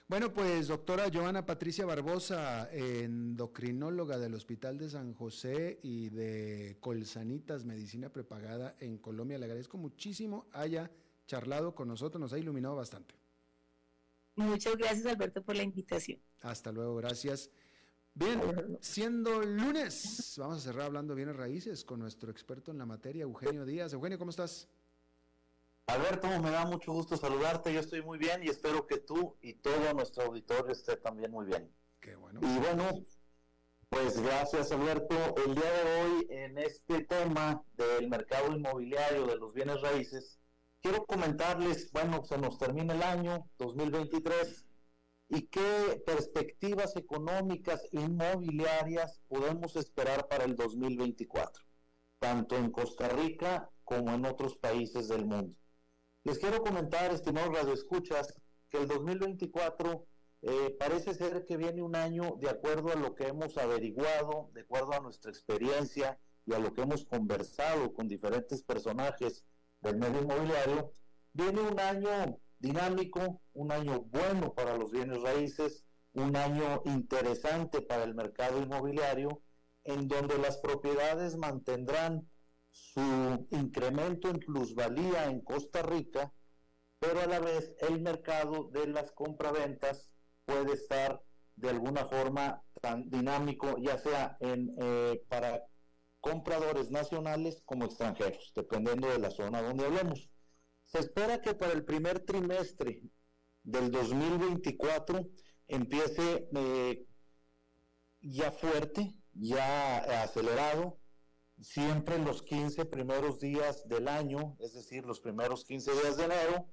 Bueno, pues doctora Joana Patricia Barbosa, endocrinóloga del Hospital de San José y de Colsanitas Medicina Prepagada en Colombia, le agradezco muchísimo haya charlado con nosotros, nos ha iluminado bastante. Muchas gracias Alberto por la invitación. Hasta luego, gracias. Bien, siendo lunes, vamos a cerrar hablando bienes raíces con nuestro experto en la materia, Eugenio Díaz. Eugenio, ¿cómo estás? Alberto, me da mucho gusto saludarte. Yo estoy muy bien y espero que tú y todo nuestro auditorio esté también muy bien. Qué bueno. Y bueno, pues gracias Alberto. El día de hoy en este tema del mercado inmobiliario de los bienes raíces, quiero comentarles, bueno, se nos termina el año 2023 y qué perspectivas económicas inmobiliarias podemos esperar para el 2024, tanto en Costa Rica como en otros países del mundo. Les quiero comentar, estimados radioescuchas, que el 2024 eh, parece ser que viene un año de acuerdo a lo que hemos averiguado, de acuerdo a nuestra experiencia y a lo que hemos conversado con diferentes personajes del medio inmobiliario, viene un año dinámico, un año bueno para los bienes raíces, un año interesante para el mercado inmobiliario, en donde las propiedades mantendrán su incremento en plusvalía en Costa Rica, pero a la vez el mercado de las compraventas puede estar de alguna forma tan dinámico, ya sea en, eh, para compradores nacionales como extranjeros, dependiendo de la zona donde hablemos. Se espera que para el primer trimestre del 2024 empiece eh, ya fuerte, ya acelerado, siempre en los 15 primeros días del año, es decir, los primeros 15 días de enero,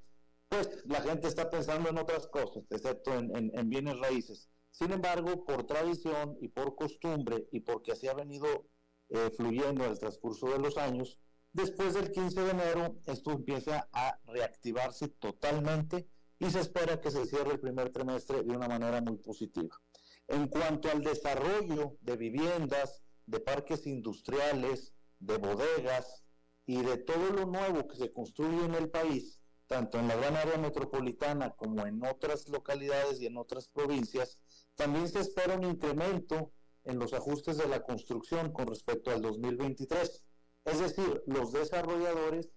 pues la gente está pensando en otras cosas, excepto en, bienes raíces. Sin embargo, por tradición y por costumbre, y porque así ha venido eh, fluyendo en el transcurso de los años, Después del 15 de enero, esto empieza a reactivarse totalmente y se espera que se cierre el primer trimestre de una manera muy positiva. En cuanto al desarrollo de viviendas, de parques industriales, de bodegas y de todo lo nuevo que se construye en el país, tanto en la gran área metropolitana como en otras localidades y en otras provincias, también se espera un incremento en los ajustes de la construcción con respecto al 2023. Es decir, los desarrolladores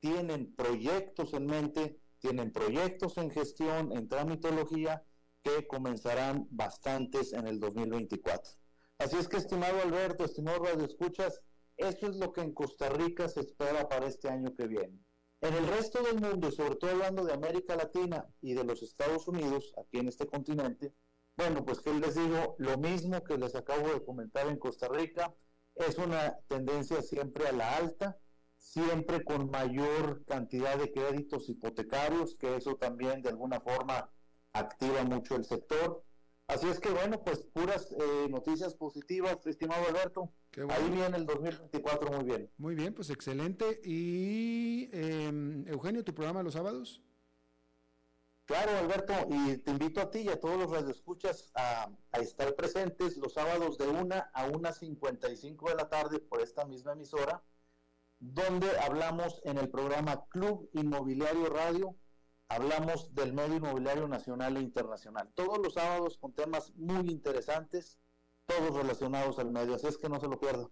tienen proyectos en mente, tienen proyectos en gestión, en tramitología, que comenzarán bastantes en el 2024. Así es que, estimado Alberto, estimado Radio Escuchas, eso es lo que en Costa Rica se espera para este año que viene. En el resto del mundo, sobre todo hablando de América Latina y de los Estados Unidos, aquí en este continente, bueno, pues que les digo, lo mismo que les acabo de comentar en Costa Rica, es una tendencia siempre a la alta, siempre con mayor cantidad de créditos hipotecarios, que eso también de alguna forma activa mucho el sector. Así es que bueno, pues puras eh, noticias positivas, estimado Alberto. Ahí viene el 2024 muy bien. Muy bien, pues excelente. Y em, Eugenio, ¿tu programa los sábados? Claro, Alberto, y te invito a ti y a todos los radioescuchas a, a estar presentes los sábados de 1 a 1.55 de la tarde por esta misma emisora donde hablamos en el programa Club Inmobiliario Radio, hablamos del medio inmobiliario nacional e internacional. Todos los sábados con temas muy interesantes, todos relacionados al medio, así es que no se lo pierda.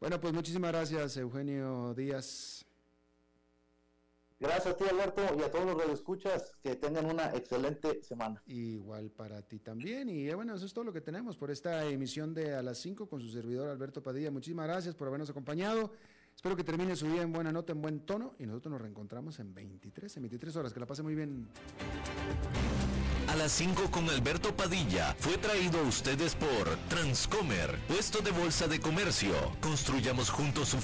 Bueno, pues muchísimas gracias, Eugenio Díaz. Gracias a ti, Alberto, y a todos los que escuchas, que tengan una excelente semana. Igual para ti también. Y eh, bueno, eso es todo lo que tenemos por esta emisión de A las 5 con su servidor Alberto Padilla. Muchísimas gracias por habernos acompañado. Espero que termine su día en buena nota, en buen tono y nosotros nos reencontramos en 23, en 23 horas. Que la pase muy bien. A las 5 con Alberto Padilla fue traído a ustedes por Transcomer, puesto de bolsa de comercio. Construyamos juntos su